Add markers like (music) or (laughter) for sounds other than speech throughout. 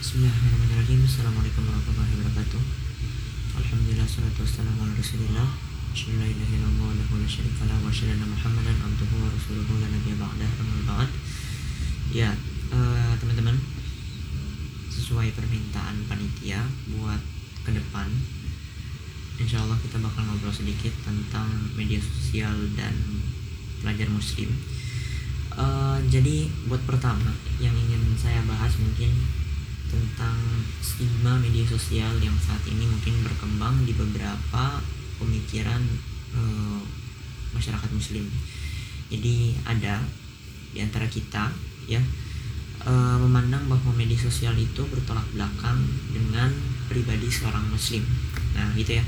Bismillahirrahmanirrahim. Assalamualaikum warahmatullahi wabarakatuh. Alhamdulillah salatu wassalamu ala rasulillah. La illallah wa la syarika lahu wa asyhadu anna Muhammadan abduhu wa rasuluhu la nabiyya ba'dah. Amma ba'd. Ya, eh, teman-teman. Sesuai permintaan panitia buat ke depan Insya Allah kita bakal ngobrol sedikit tentang media sosial dan pelajar muslim. Eh, Jadi buat pertama yang ingin saya bahas mungkin tentang stigma media sosial yang saat ini mungkin berkembang di beberapa pemikiran eh, masyarakat muslim. Jadi ada di antara kita ya eh, memandang bahwa media sosial itu bertolak belakang dengan pribadi seorang muslim. Nah, gitu ya.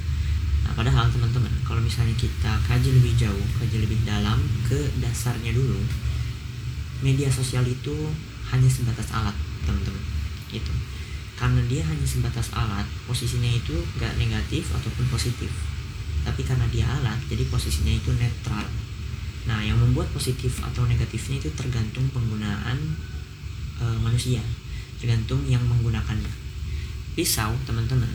Nah, padahal teman-teman, kalau misalnya kita kaji lebih jauh, kaji lebih dalam ke dasarnya dulu, media sosial itu hanya sebatas alat, teman-teman. Gitu. Karena dia hanya sebatas alat, posisinya itu gak negatif ataupun positif. Tapi karena dia alat, jadi posisinya itu netral. Nah, yang membuat positif atau negatifnya itu tergantung penggunaan e, manusia, tergantung yang menggunakannya. Pisau, teman-teman,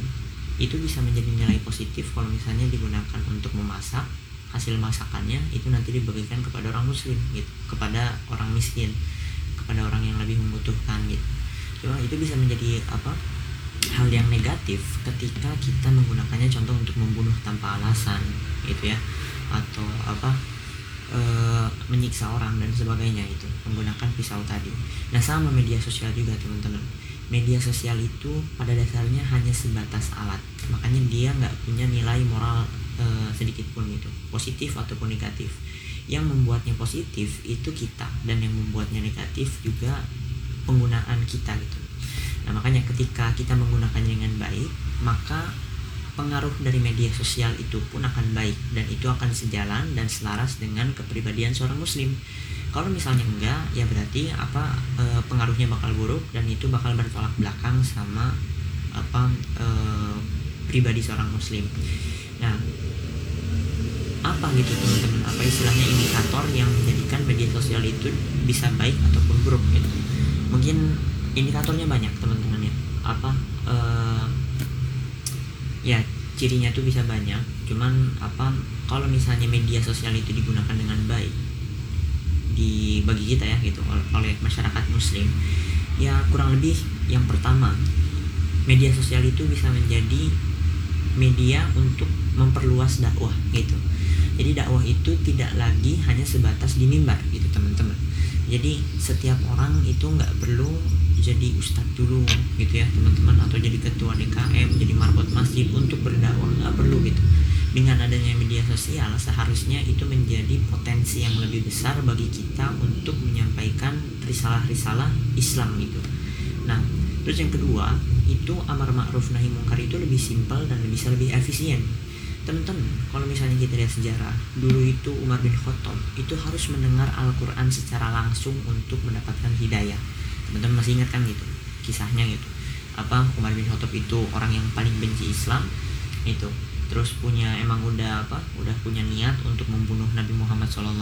itu bisa menjadi nilai positif kalau misalnya digunakan untuk memasak hasil masakannya itu nanti dibagikan kepada orang muslim gitu kepada orang miskin kepada orang yang lebih membutuhkan gitu cuma itu bisa menjadi apa hal yang negatif ketika kita menggunakannya contoh untuk membunuh tanpa alasan gitu ya. Atau apa e, menyiksa orang dan sebagainya itu menggunakan pisau tadi. Nah sama media sosial juga teman-teman. Media sosial itu pada dasarnya hanya sebatas alat. Makanya dia nggak punya nilai moral e, sedikit pun itu positif ataupun negatif. Yang membuatnya positif itu kita dan yang membuatnya negatif juga penggunaan kita gitu. Nah makanya ketika kita menggunakannya dengan baik maka pengaruh dari media sosial itu pun akan baik dan itu akan sejalan dan selaras dengan kepribadian seorang muslim. Kalau misalnya enggak ya berarti apa e, pengaruhnya bakal buruk dan itu bakal bertolak belakang sama apa e, pribadi seorang muslim. Nah apa gitu teman-teman? Apa istilahnya indikator yang menjadikan media sosial itu bisa baik ataupun buruk gitu mungkin indikatornya banyak teman-teman ya. Apa eh, ya cirinya tuh bisa banyak. Cuman apa kalau misalnya media sosial itu digunakan dengan baik di bagi kita ya gitu oleh masyarakat muslim ya kurang lebih yang pertama media sosial itu bisa menjadi media untuk memperluas dakwah gitu. Jadi dakwah itu tidak lagi hanya sebatas di mimbar gitu teman-teman jadi setiap orang itu nggak perlu jadi ustadz dulu gitu ya teman-teman atau jadi ketua DKM jadi marbot masjid untuk berdakwah nggak perlu gitu. Dengan adanya media sosial seharusnya itu menjadi potensi yang lebih besar bagi kita untuk menyampaikan risalah-risalah Islam gitu. Nah terus yang kedua itu amar ma'ruf nahi mungkar itu lebih simpel dan bisa lebih efisien teman-teman kalau misalnya kita lihat sejarah dulu itu Umar bin Khattab itu harus mendengar Al-Quran secara langsung untuk mendapatkan hidayah. Teman-teman masih ingat kan gitu kisahnya gitu. Apa Umar bin Khattab itu orang yang paling benci Islam itu. Terus punya emang udah apa udah punya niat untuk membunuh Nabi Muhammad SAW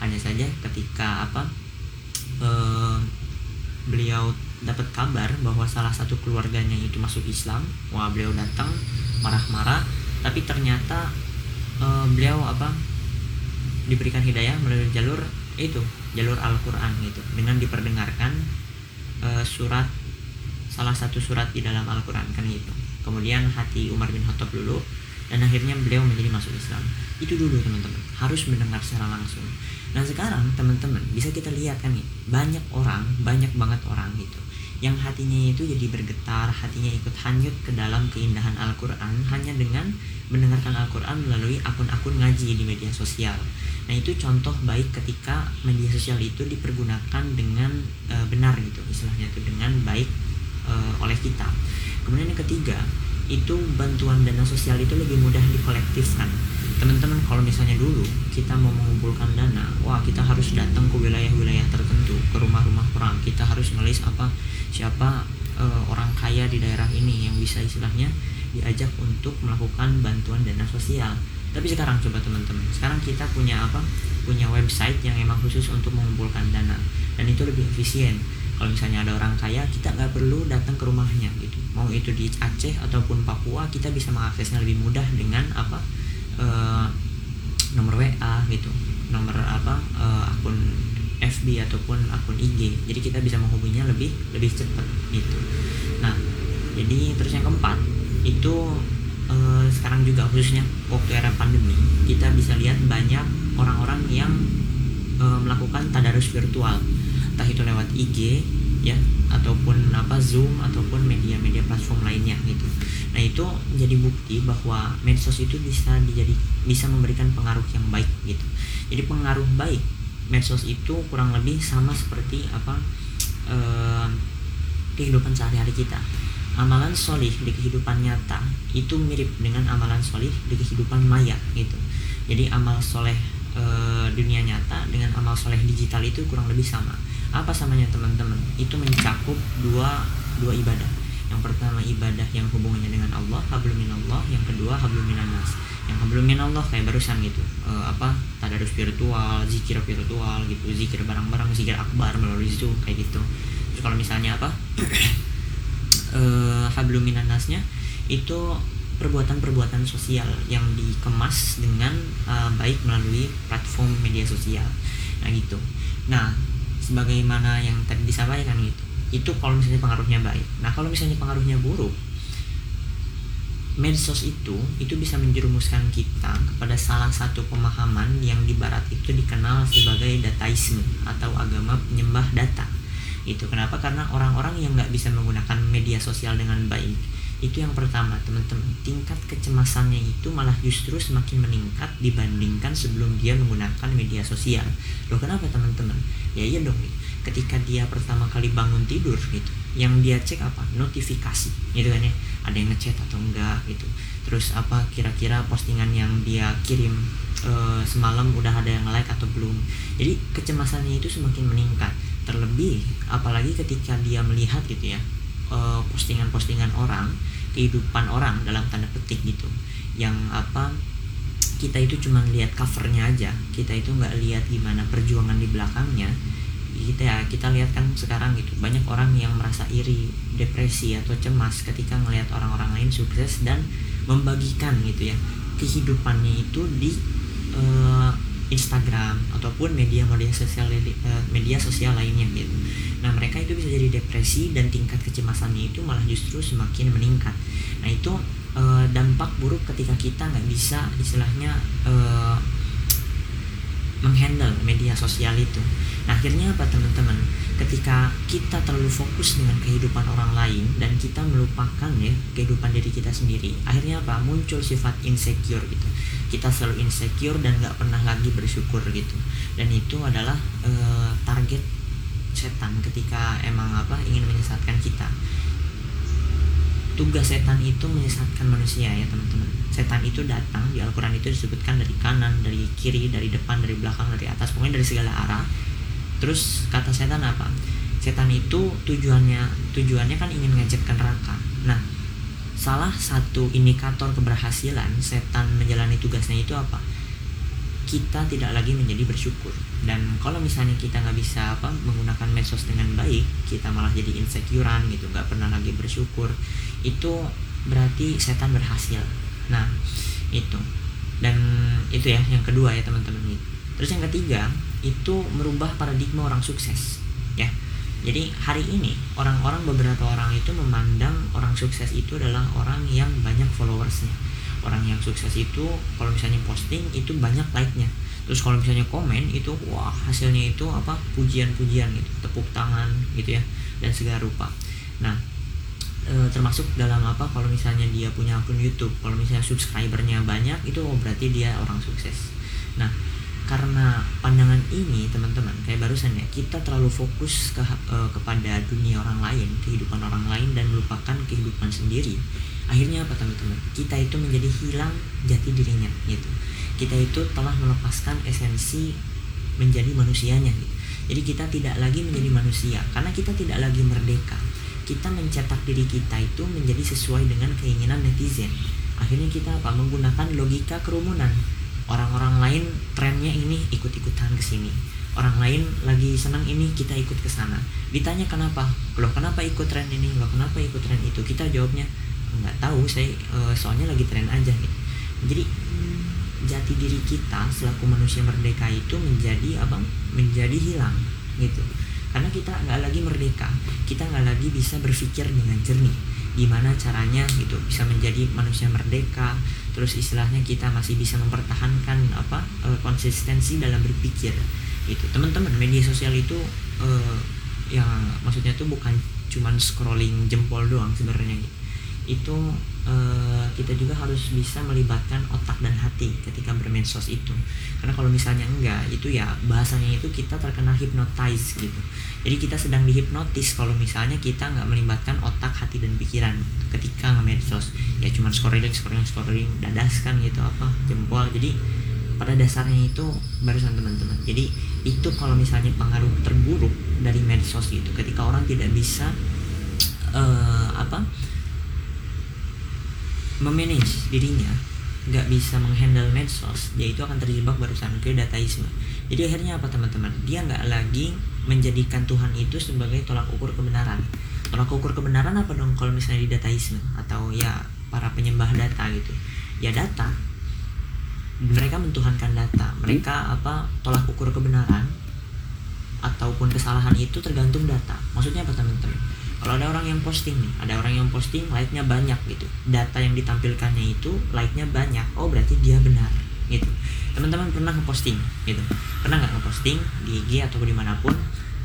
hanya saja ketika apa eh, beliau dapat kabar bahwa salah satu keluarganya itu masuk Islam wah beliau datang marah-marah tapi ternyata uh, beliau apa diberikan hidayah melalui jalur itu jalur Al-Quran gitu. Dengan diperdengarkan uh, surat salah satu surat di dalam Al-Quran kan gitu kemudian hati Umar bin Khattab dulu dan akhirnya beliau menjadi masuk Islam. Itu dulu teman-teman. Harus mendengar secara langsung. Nah sekarang teman-teman bisa kita lihat kan nih banyak orang banyak banget orang gitu yang hatinya itu jadi bergetar, hatinya ikut hanyut ke dalam keindahan Al-Quran hanya dengan mendengarkan Al-Quran melalui akun-akun ngaji di media sosial. Nah itu contoh baik ketika media sosial itu dipergunakan dengan e, benar gitu, istilahnya itu dengan baik e, oleh kita. Kemudian yang ketiga itu bantuan dana sosial itu lebih mudah dikolektifkan. Teman-teman kalau misalnya dulu kita mau mengumpulkan dana wah kita harus datang ke wilayah-wilayah tertentu ke rumah-rumah orang. Kita harus ngelis apa siapa e, orang kaya di daerah ini yang bisa istilahnya diajak untuk melakukan bantuan dana sosial. Tapi sekarang coba teman-teman sekarang kita punya apa punya website yang emang khusus untuk mengumpulkan dana. Dan itu lebih efisien kalau misalnya ada orang kaya kita nggak perlu datang ke rumahnya gitu. Mau itu di Aceh ataupun Papua kita bisa mengaksesnya lebih mudah dengan apa uh, nomor WA gitu. Nomor apa uh, akun FB ataupun akun IG jadi kita bisa menghubunginya lebih lebih cepat gitu. Nah jadi terus yang keempat itu uh, sekarang juga khususnya waktu era pandemi kita bisa lihat banyak orang-orang yang uh, melakukan tadarus virtual entah itu lewat IG ya ataupun apa Zoom ataupun media-media platform lainnya gitu. Nah, itu jadi bukti bahwa medsos itu bisa dijadi bisa memberikan pengaruh yang baik gitu. Jadi pengaruh baik medsos itu kurang lebih sama seperti apa eh, kehidupan sehari-hari kita. Amalan solih di kehidupan nyata itu mirip dengan amalan solih di kehidupan maya gitu. Jadi amal soleh e, dunia nyata dengan amal soleh digital itu kurang lebih sama apa samanya teman-teman? Itu mencakup dua dua ibadah. Yang pertama ibadah yang hubungannya dengan Allah hablum minallah. Yang kedua hablum minanas yang hablum minallah kayak barusan gitu. E, apa? Tadarus virtual zikir virtual gitu. Zikir barang-barang zikir akbar melalui zoom kayak gitu. Terus kalau misalnya apa? (coughs) E, hablum minanasnya itu perbuatan-perbuatan sosial yang dikemas dengan uh, baik melalui platform media sosial. Nah gitu. Nah sebagaimana yang tadi disampaikan gitu. Itu kalau misalnya pengaruhnya baik. Nah kalau misalnya pengaruhnya buruk medsos itu itu bisa menjerumuskan kita kepada salah satu pemahaman yang di barat itu dikenal sebagai dataisme atau agama penyembah data. Itu kenapa? Karena orang-orang yang nggak bisa menggunakan media sosial dengan baik itu yang pertama teman-teman. Tingkat kecemasannya itu malah justru semakin meningkat dibandingkan sebelum dia menggunakan media sosial. Loh kenapa teman-teman? Ya iya dong ketika dia pertama kali bangun tidur gitu yang dia cek apa? Notifikasi gitu kan ya? Ada yang ngechat atau enggak gitu. Terus apa kira-kira postingan yang dia kirim e, semalam udah ada yang like atau belum? Jadi kecemasannya itu semakin meningkat. Terlebih apalagi ketika dia melihat gitu ya eh, postingan-postingan orang kehidupan orang dalam tanda petik gitu. Yang apa kita itu cuma lihat covernya aja. Kita itu nggak lihat gimana perjuangan di belakangnya. Kita ya kita lihat kan sekarang gitu banyak orang yang merasa iri depresi atau cemas ketika melihat orang-orang lain sukses dan membagikan gitu ya kehidupannya itu di uh, Instagram ataupun media-media sosial uh, media sosial lainnya gitu Nah mereka itu bisa jadi depresi dan tingkat kecemasannya itu malah justru semakin meningkat. Nah itu e, dampak buruk ketika kita nggak bisa istilahnya e, menghandle media sosial itu. Nah akhirnya apa teman-teman? Ketika kita terlalu fokus dengan kehidupan orang lain dan kita melupakan ya kehidupan diri kita sendiri, akhirnya apa? Muncul sifat insecure gitu. Kita selalu insecure dan nggak pernah lagi bersyukur gitu. Dan itu adalah e, target setan ketika emang apa ingin menyesatkan kita. Tugas setan itu menyesatkan manusia ya teman-teman. Setan itu datang di Al-Quran itu disebutkan dari kanan dari kiri dari depan dari belakang dari atas pokoknya dari segala arah. Terus kata setan apa? Setan itu tujuannya tujuannya kan ingin ngajak ke neraka. Nah salah satu indikator keberhasilan setan menjalani tugasnya itu apa kita tidak lagi menjadi bersyukur. Dan kalau misalnya kita nggak bisa apa menggunakan medsos dengan baik kita malah jadi insecurean gitu nggak pernah lagi bersyukur. Itu berarti setan berhasil. Nah itu. Dan itu ya yang kedua ya teman-teman. Terus yang ketiga itu merubah paradigma orang sukses ya. Jadi hari ini orang-orang beberapa orang itu memandang orang sukses itu adalah orang yang banyak followersnya orang yang sukses itu kalau misalnya posting itu banyak like-nya. Terus kalau misalnya komen itu wah hasilnya itu apa pujian-pujian gitu tepuk tangan gitu ya dan segala rupa. Nah e, termasuk dalam apa kalau misalnya dia punya akun YouTube kalau misalnya subscribernya banyak itu berarti dia orang sukses. Nah karena pandangan ini teman-teman kayak barusan ya kita terlalu fokus ke e, kepada dunia orang lain kehidupan orang lain dan melupakan kehidupan sendiri akhirnya apa teman-teman? Kita itu menjadi hilang jati dirinya gitu. Kita itu telah melepaskan esensi menjadi manusianya gitu. jadi kita tidak lagi menjadi manusia. Karena kita tidak lagi merdeka kita mencetak diri kita itu menjadi sesuai dengan keinginan netizen. Akhirnya kita apa? Menggunakan logika kerumunan. Orang-orang lain trennya ini ikut-ikutan ke sini. Orang lain lagi senang ini kita ikut ke sana. Ditanya kenapa? Loh kenapa ikut tren ini? Loh kenapa ikut tren itu? Kita jawabnya nggak tahu saya e, soalnya lagi tren aja gitu jadi jati diri kita selaku manusia merdeka itu menjadi apa menjadi hilang gitu. Karena kita nggak lagi merdeka kita nggak lagi bisa berpikir dengan jernih. Gimana caranya gitu bisa menjadi manusia merdeka terus istilahnya kita masih bisa mempertahankan apa e, konsistensi dalam berpikir itu teman-teman media sosial itu uh, yang maksudnya tuh bukan cuman scrolling jempol doang sebenarnya itu uh, kita juga harus bisa melibatkan otak dan hati ketika bermedsos itu. Karena kalau misalnya enggak itu ya bahasanya itu kita terkena hypnotize gitu. Jadi kita sedang dihipnotis kalau misalnya kita nggak melibatkan otak hati dan pikiran ketika nge-medsos. Ya cuman scrolling scrolling scrolling dadaskan gitu apa jempol. Jadi pada dasarnya itu barusan teman-teman. Jadi itu kalau misalnya pengaruh terburuk dari medsos itu ketika orang tidak bisa uh, apa memanage dirinya nggak bisa menghandle medsos dia itu akan terjebak barusan ke dataisme jadi akhirnya apa teman-teman? Dia nggak lagi menjadikan Tuhan itu sebagai tolak ukur kebenaran. Tolak ukur kebenaran apa dong kalau misalnya di dataisme? Atau ya para penyembah data gitu. Ya data. Mereka mentuhankan data. Mereka apa tolak ukur kebenaran ataupun kesalahan itu tergantung data. Maksudnya apa teman-teman kalau ada orang yang posting nih ada orang yang posting like-nya banyak gitu. Data yang ditampilkannya itu like-nya banyak. Oh berarti dia benar gitu. Teman-teman pernah ngeposting gitu. Pernah nggak ngeposting di IG atau di mana pun?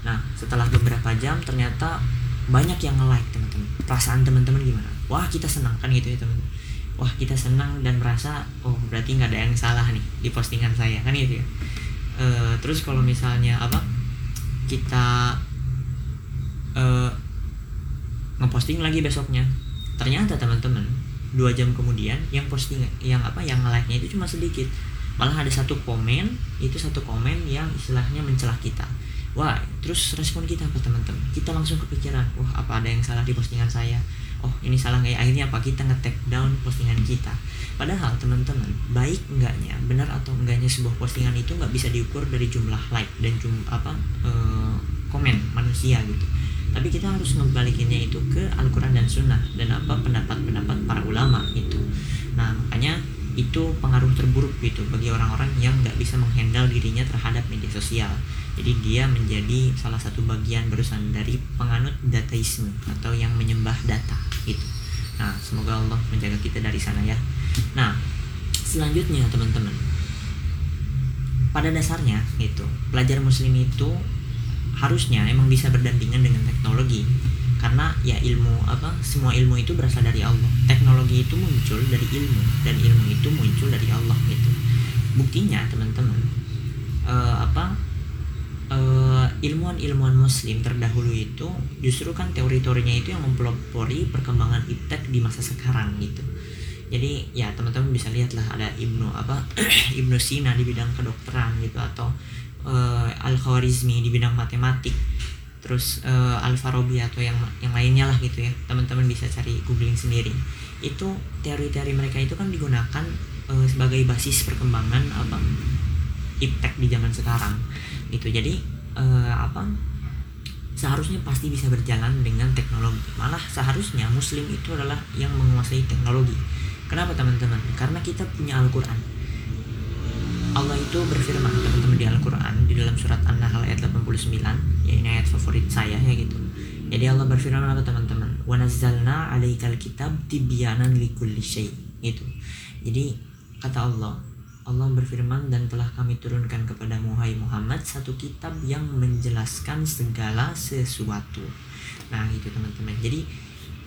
Nah setelah beberapa jam ternyata banyak yang nge-like teman-teman. Perasaan teman-teman gimana? Wah kita senang kan gitu ya teman-teman. Wah kita senang dan merasa oh berarti nggak ada yang salah nih di postingan saya kan gitu ya. E, terus kalau misalnya apa? Kita e, ngeposting lagi besoknya. Ternyata teman-teman dua jam kemudian yang posting yang apa yang like nya itu cuma sedikit. Malah ada satu komen itu satu komen yang istilahnya mencelah kita. Wah terus respon kita apa teman-teman? Kita langsung kepikiran wah apa ada yang salah di postingan saya? Oh ini salah nggak ya? Akhirnya apa? Kita nge down postingan kita. Padahal teman-teman baik enggaknya benar atau enggaknya sebuah postingan itu nggak bisa diukur dari jumlah like dan jumlah apa e, komen manusia gitu tapi kita harus membalikinnya itu ke Al-Quran dan Sunnah dan apa pendapat-pendapat para ulama itu nah makanya itu pengaruh terburuk gitu bagi orang-orang yang nggak bisa menghandle dirinya terhadap media sosial. Jadi dia menjadi salah satu bagian berusan dari penganut dataisme atau yang menyembah data gitu. Nah semoga Allah menjaga kita dari sana ya. Nah selanjutnya teman-teman. Pada dasarnya gitu pelajar muslim itu harusnya emang bisa berdampingan dengan teknologi. Karena ya ilmu apa semua ilmu itu berasal dari Allah. Teknologi itu muncul dari ilmu dan ilmu itu muncul dari Allah gitu. Buktinya teman-teman uh, apa uh, ilmuwan-ilmuwan muslim terdahulu itu justru kan teori-teorinya itu yang mempelopori perkembangan iptek di masa sekarang gitu. Jadi ya teman-teman bisa lihat lah ada ibnu apa (clears throat) ibnu Sina di bidang kedokteran gitu atau uh, al Khawarizmi di bidang matematik terus uh, Al Farabi atau yang yang lainnya lah gitu ya teman-teman bisa cari googling sendiri. Itu teori-teori mereka itu kan digunakan uh, sebagai basis perkembangan apa iptek di zaman sekarang gitu. Jadi uh, apa seharusnya pasti bisa berjalan dengan teknologi. Malah seharusnya muslim itu adalah yang menguasai teknologi. Kenapa teman-teman? Karena kita punya Al-Quran. Allah itu berfirman teman-teman Al-Quran di dalam surat An-Nahl ayat 89 ya ini ayat favorit saya ya gitu. Jadi Allah berfirman apa teman-teman? Wa nazzalna alaikal kitab tibyanan likulli syai gitu. Jadi kata Allah Allah berfirman dan telah kami turunkan kepada Muhai Muhammad satu kitab yang menjelaskan segala sesuatu. Nah gitu teman-teman. Jadi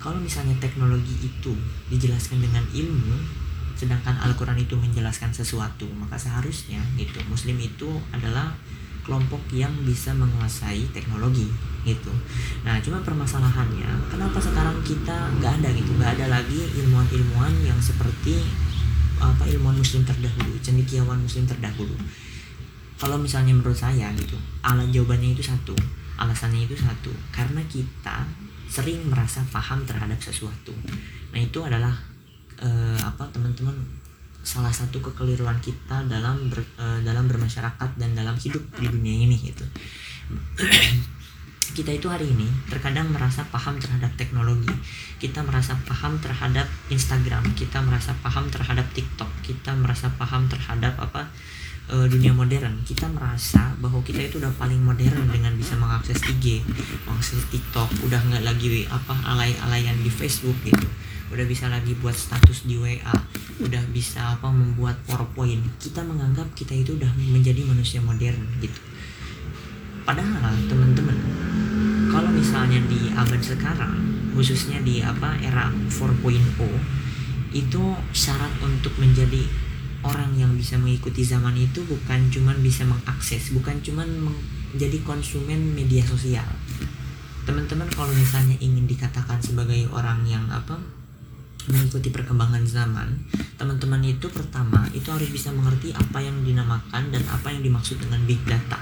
kalau misalnya teknologi itu dijelaskan dengan ilmu sedangkan Al-Quran itu menjelaskan sesuatu maka seharusnya itu Muslim itu adalah kelompok yang bisa menguasai teknologi gitu. Nah cuma permasalahannya kenapa sekarang kita nggak ada gitu nggak ada lagi ilmuwan-ilmuwan yang seperti apa ilmuwan muslim terdahulu cendekiawan muslim terdahulu? Kalau misalnya menurut saya gitu alat jawabannya itu satu alasannya itu satu karena kita sering merasa paham terhadap sesuatu. Nah itu adalah uh, apa teman-teman salah satu kekeliruan kita dalam ber, uh, dalam bermasyarakat dan dalam hidup di dunia ini gitu. Kita itu hari ini terkadang merasa paham terhadap teknologi. Kita merasa paham terhadap Instagram. Kita merasa paham terhadap TikTok. Kita merasa paham terhadap apa uh, dunia modern. Kita merasa bahwa kita itu udah paling modern dengan bisa mengakses IG mengakses TikTok. Udah nggak lagi apa alay-alayan di Facebook gitu udah bisa lagi buat status di WA udah bisa apa membuat PowerPoint. Kita menganggap kita itu udah menjadi manusia modern gitu. Padahal teman-teman kalau misalnya di abad sekarang khususnya di apa era 4.0 itu syarat untuk menjadi orang yang bisa mengikuti zaman itu bukan cuman bisa mengakses bukan cuman menjadi konsumen media sosial. Teman-teman kalau misalnya ingin dikatakan sebagai orang yang apa mengikuti perkembangan zaman, teman-teman itu pertama itu harus bisa mengerti apa yang dinamakan dan apa yang dimaksud dengan big data.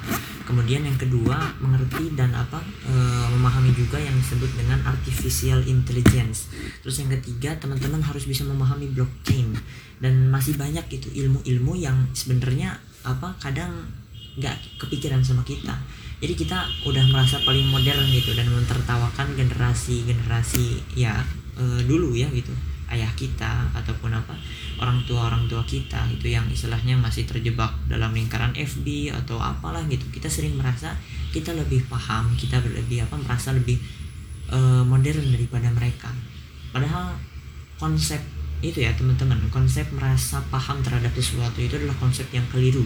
Kemudian yang kedua mengerti dan apa e, memahami juga yang disebut dengan artificial intelligence. Terus yang ketiga teman-teman harus bisa memahami blockchain dan masih banyak gitu ilmu-ilmu yang sebenarnya apa kadang nggak kepikiran sama kita. Jadi kita udah merasa paling modern gitu dan mentertawakan generasi-generasi ya e, dulu ya gitu ayah kita ataupun apa orang tua orang tua kita itu yang istilahnya masih terjebak dalam lingkaran FB atau apalah gitu. Kita sering merasa kita lebih paham kita lebih apa merasa lebih uh, modern daripada mereka. Padahal konsep itu ya teman-teman konsep merasa paham terhadap sesuatu itu adalah konsep yang keliru.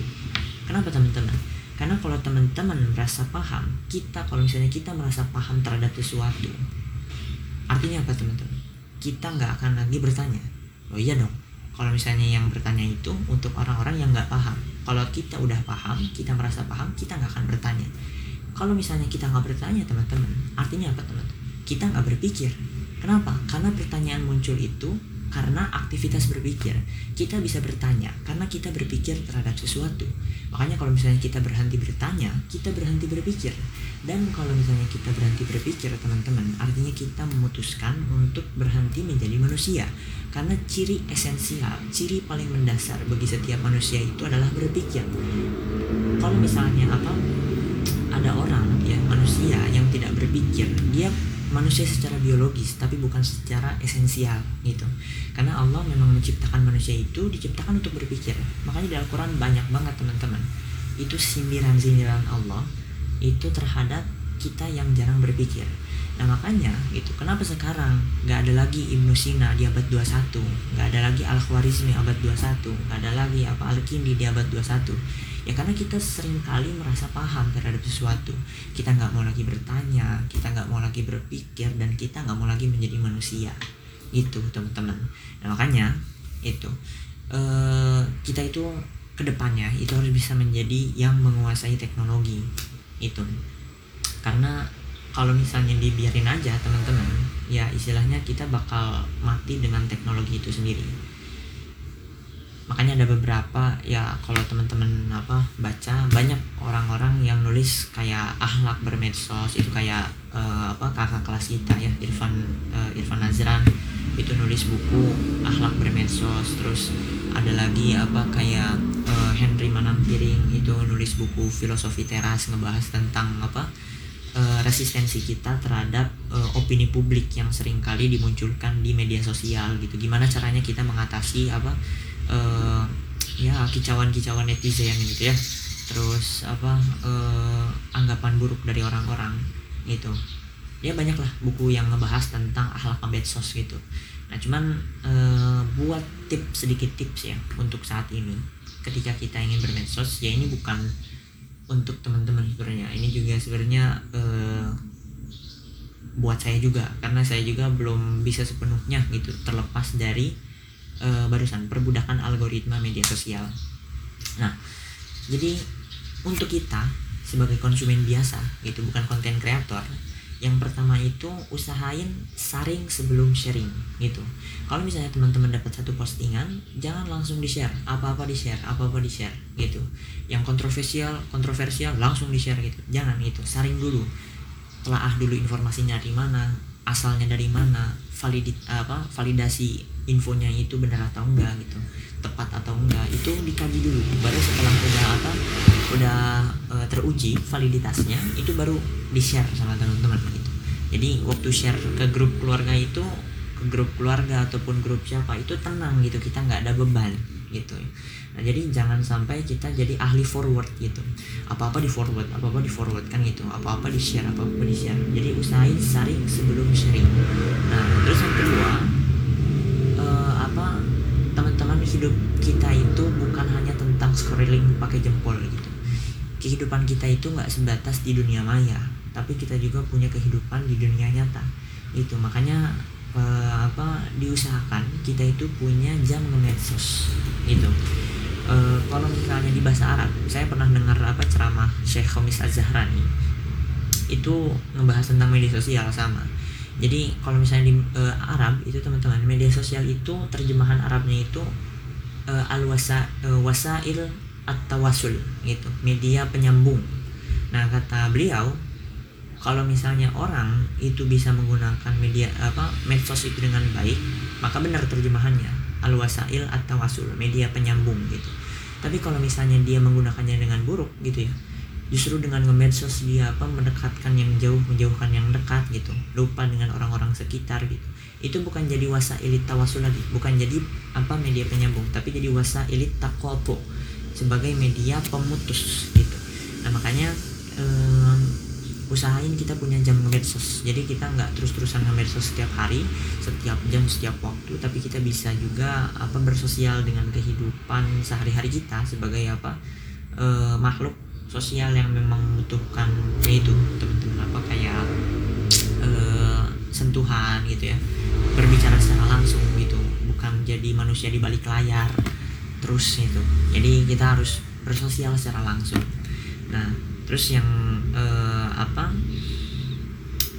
Kenapa teman-teman? Karena kalau teman-teman merasa paham kita kalau misalnya kita merasa paham terhadap sesuatu artinya apa teman-teman kita nggak akan lagi bertanya. Oh iya dong. Kalau misalnya yang bertanya itu untuk orang-orang yang nggak paham. Kalau kita udah paham kita merasa paham kita nggak akan bertanya. Kalau misalnya kita nggak bertanya teman-teman artinya apa teman-teman? Kita nggak berpikir. Kenapa? Karena pertanyaan muncul itu karena aktivitas berpikir kita bisa bertanya karena kita berpikir terhadap sesuatu. Makanya kalau misalnya kita berhenti bertanya kita berhenti berpikir. Dan kalau misalnya kita berhenti berpikir teman-teman artinya kita memutuskan untuk berhenti menjadi manusia. Karena ciri esensial ciri paling mendasar bagi setiap manusia itu adalah berpikir. Kalau misalnya apa ada orang ya manusia yang tidak berpikir dia manusia secara biologis tapi bukan secara esensial gitu. Karena Allah memang menciptakan manusia itu diciptakan untuk berpikir. Makanya di Al-Quran banyak banget teman-teman. Itu sindiran-sindiran Allah itu terhadap kita yang jarang berpikir. Nah makanya gitu kenapa sekarang nggak ada lagi Ibnu Sina di abad 21 nggak ada lagi Al-Khwarizmi abad 21 nggak ada lagi apa Al-Kindi di abad 21 ya karena kita sering kali merasa paham terhadap sesuatu. Kita nggak mau lagi bertanya kita nggak mau lagi berpikir dan kita nggak mau lagi menjadi manusia. Itu teman-teman. Nah, makanya itu uh, kita itu ke depannya itu harus bisa menjadi yang menguasai teknologi. Itu. Karena kalau misalnya dibiarin aja teman-teman ya istilahnya kita bakal mati dengan teknologi itu sendiri makanya ada beberapa ya kalau teman-teman apa baca banyak orang-orang yang nulis kayak ahlak bermedsos itu kayak uh, apa kakak kelas kita ya Irfan uh, Irfan Nazran itu nulis buku ahlak bermedsos. Terus ada lagi apa kayak uh, Henry Manampiring itu nulis buku filosofi teras ngebahas tentang apa uh, resistensi kita terhadap uh, opini publik yang sering kali dimunculkan di media sosial gitu. Gimana caranya kita mengatasi apa uh, ya kicauan-kicauan netizen gitu ya. Terus apa uh, anggapan buruk dari orang-orang gitu. Ya banyak lah buku yang ngebahas tentang akhlak medsos gitu. Nah cuman uh, buat tips sedikit tips ya untuk saat ini. Ketika kita ingin bermedsos ya ini bukan untuk teman-teman sebenarnya. Ini juga sebenarnya uh, buat saya juga. Karena saya juga belum bisa sepenuhnya gitu terlepas dari uh, barusan perbudakan algoritma media sosial. Nah, jadi untuk kita sebagai konsumen biasa gitu bukan konten kreator yang pertama itu usahain saring sebelum sharing gitu. Kalau misalnya teman-teman dapat satu postingan jangan langsung di share apa-apa di share apa-apa di share gitu. Yang kontroversial kontroversial langsung di share gitu. Jangan itu saring dulu. Telaah dulu informasinya dari mana asalnya dari mana validit apa validasi infonya itu benar atau enggak gitu tepat atau enggak itu dikaji dulu. Baru setelah udah apa udah e, teruji validitasnya itu baru di share sama teman-teman gitu. Jadi waktu share ke grup keluarga itu ke grup keluarga ataupun grup siapa itu tenang gitu kita nggak ada beban gitu. Nah jadi jangan sampai kita jadi ahli forward gitu. Apa apa di forward apa apa di forward kan gitu. Apa apa di share apa apa di share jadi usahain sharing sebelum sharing. Nah terus yang kedua uh, apa teman-teman hidup kita itu bukan hanya tentang scrolling pakai jempol gitu. Kehidupan kita itu nggak sebatas di dunia maya tapi kita juga punya kehidupan di dunia nyata. Itu makanya uh, apa diusahakan kita itu punya jam nge-medsos. Gitu uh, kalau misalnya di bahasa Arab saya pernah dengar apa ceramah Syekh Khomis Az-Zahrani. Itu ngebahas tentang media sosial sama. Jadi kalau misalnya di uh, Arab itu teman-teman media sosial itu terjemahan Arabnya itu uh, al wasa uh, wasail at-tawasul gitu. Media penyambung. Nah kata beliau kalau misalnya orang itu bisa menggunakan media apa medsos itu dengan baik maka benar terjemahannya al wasail atau wasul media penyambung gitu. Tapi kalau misalnya dia menggunakannya dengan buruk gitu ya justru dengan nge-medsos dia apa mendekatkan yang jauh menjauhkan yang dekat gitu. Lupa dengan orang-orang sekitar gitu itu bukan jadi wasa elit tawasul lagi. Bukan jadi apa media penyambung. Tapi jadi wasa elit takopo. Sebagai media pemutus gitu. Nah makanya eh, usahain kita punya jam medsos. Jadi kita nggak terus-terusan medsos setiap hari setiap jam setiap waktu. Tapi kita bisa juga apa bersosial dengan kehidupan sehari-hari kita sebagai apa e, makhluk sosial yang memang membutuhkan itu teman-teman. Apa kayak e, sentuhan gitu ya berbicara secara langsung gitu. Bukan jadi manusia di balik layar terus itu jadi kita harus bersosial secara langsung. Nah terus yang uh, apa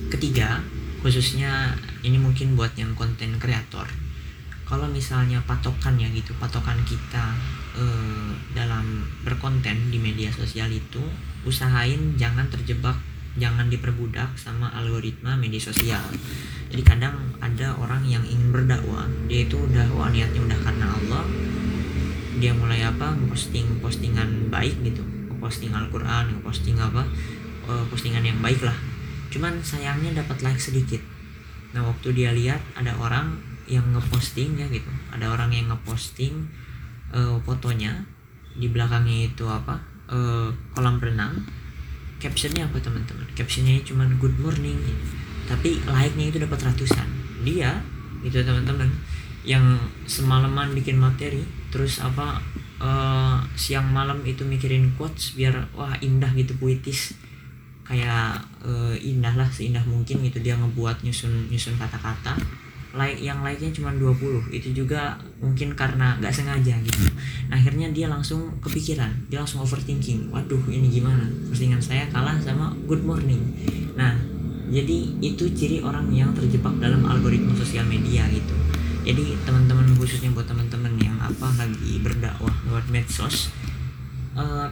ketiga khususnya ini mungkin buat yang konten kreator. Kalau misalnya patokannya gitu patokan kita uh, dalam berkonten di media sosial itu usahain jangan terjebak jangan diperbudak sama algoritma media sosial. Jadi kadang ada orang yang ingin berdakwah. Dia itu udah wah niatnya udah karena Allah. Dia mulai apa? Posting postingan baik gitu. Posting Al-Quran posting apa? Uh, postingan yang baik lah. Cuman sayangnya dapat like sedikit. Nah waktu dia lihat ada orang yang ngeposting ya gitu. Ada orang yang ngeposting uh, fotonya. Di belakangnya itu apa? Uh, kolam renang captionnya apa teman-teman? Captionnya cuma good morning. Tapi like-nya itu dapat ratusan. Dia itu teman-teman yang semalaman bikin materi terus apa uh, siang malam itu mikirin quotes biar wah indah gitu puitis. Kayak uh, indah lah seindah mungkin gitu dia ngebuat nyusun nyusun kata-kata like yang like-nya cuma 20 itu juga mungkin karena nggak sengaja gitu. Nah akhirnya dia langsung kepikiran. Dia langsung overthinking. Waduh ini gimana? Postingan saya kalah sama good morning. Nah jadi itu ciri orang yang terjebak dalam algoritma sosial media gitu. Jadi teman-teman khususnya buat teman-teman yang apa lagi berdakwah lewat medsos uh,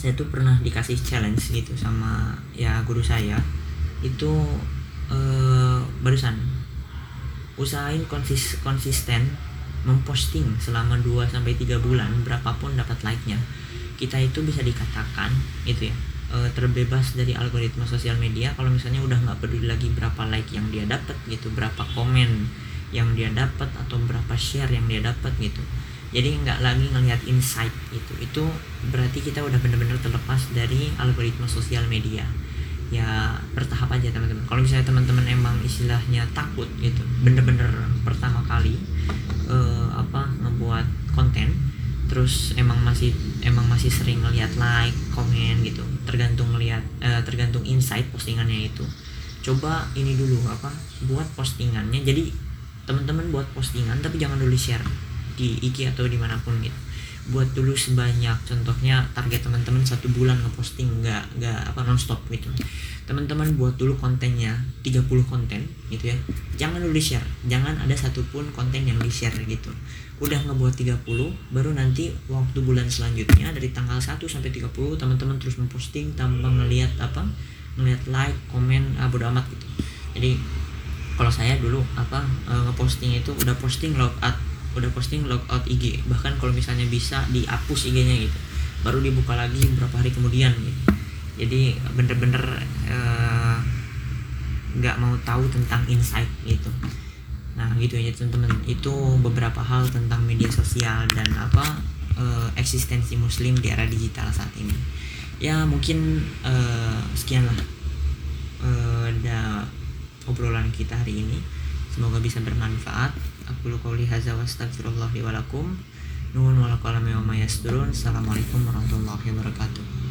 saya tuh pernah dikasih challenge gitu sama ya guru saya. Itu uh, barusan usahain konsis konsisten memposting selama 2 sampai tiga bulan berapapun dapat like-nya. Kita itu bisa dikatakan gitu ya uh, terbebas dari algoritma sosial media kalau misalnya udah nggak peduli lagi berapa like yang dia dapat gitu berapa komen yang dia dapat atau berapa share yang dia dapat gitu. Jadi nggak lagi ngelihat insight itu itu berarti kita udah bener-bener terlepas dari algoritma sosial media ya bertahap aja teman-teman. Kalau misalnya teman-teman emang istilahnya takut gitu bener-bener pertama kali uh, apa ngebuat konten terus emang masih emang masih sering ngelihat like komen gitu tergantung ngelihat uh, tergantung insight postingannya itu coba ini dulu apa buat postingannya. Jadi teman-teman buat postingan tapi jangan dulu share di IG atau di mana pun gitu buat dulu sebanyak contohnya target teman-teman satu bulan ngeposting nggak nggak apa nonstop gitu. Teman-teman buat dulu kontennya 30 konten gitu ya. Jangan dulu share jangan ada satupun konten yang di share gitu. Udah ngebuat 30 baru nanti waktu bulan selanjutnya dari tanggal 1 sampai 30 teman-teman terus memposting tanpa ngelihat apa ngelihat like komen ah bodo amat gitu. Jadi kalau saya dulu apa uh, ngeposting itu udah posting logout udah posting logout IG bahkan kalau misalnya bisa dihapus IG-nya gitu. Baru dibuka lagi beberapa hari kemudian gitu. Jadi bener-bener eh, nggak uh, mau tahu tentang insight gitu. Nah gitu ya teman-teman. Itu beberapa hal tentang media sosial dan apa uh, eksistensi muslim di era digital saat ini. Ya mungkin uh, sekian lah uh, ada obrolan kita hari ini. Semoga bisa bermanfaat aku qauli hadza wa astaghfirullah li wa lakum wa lakum. Assalamualaikum warahmatullahi wabarakatuh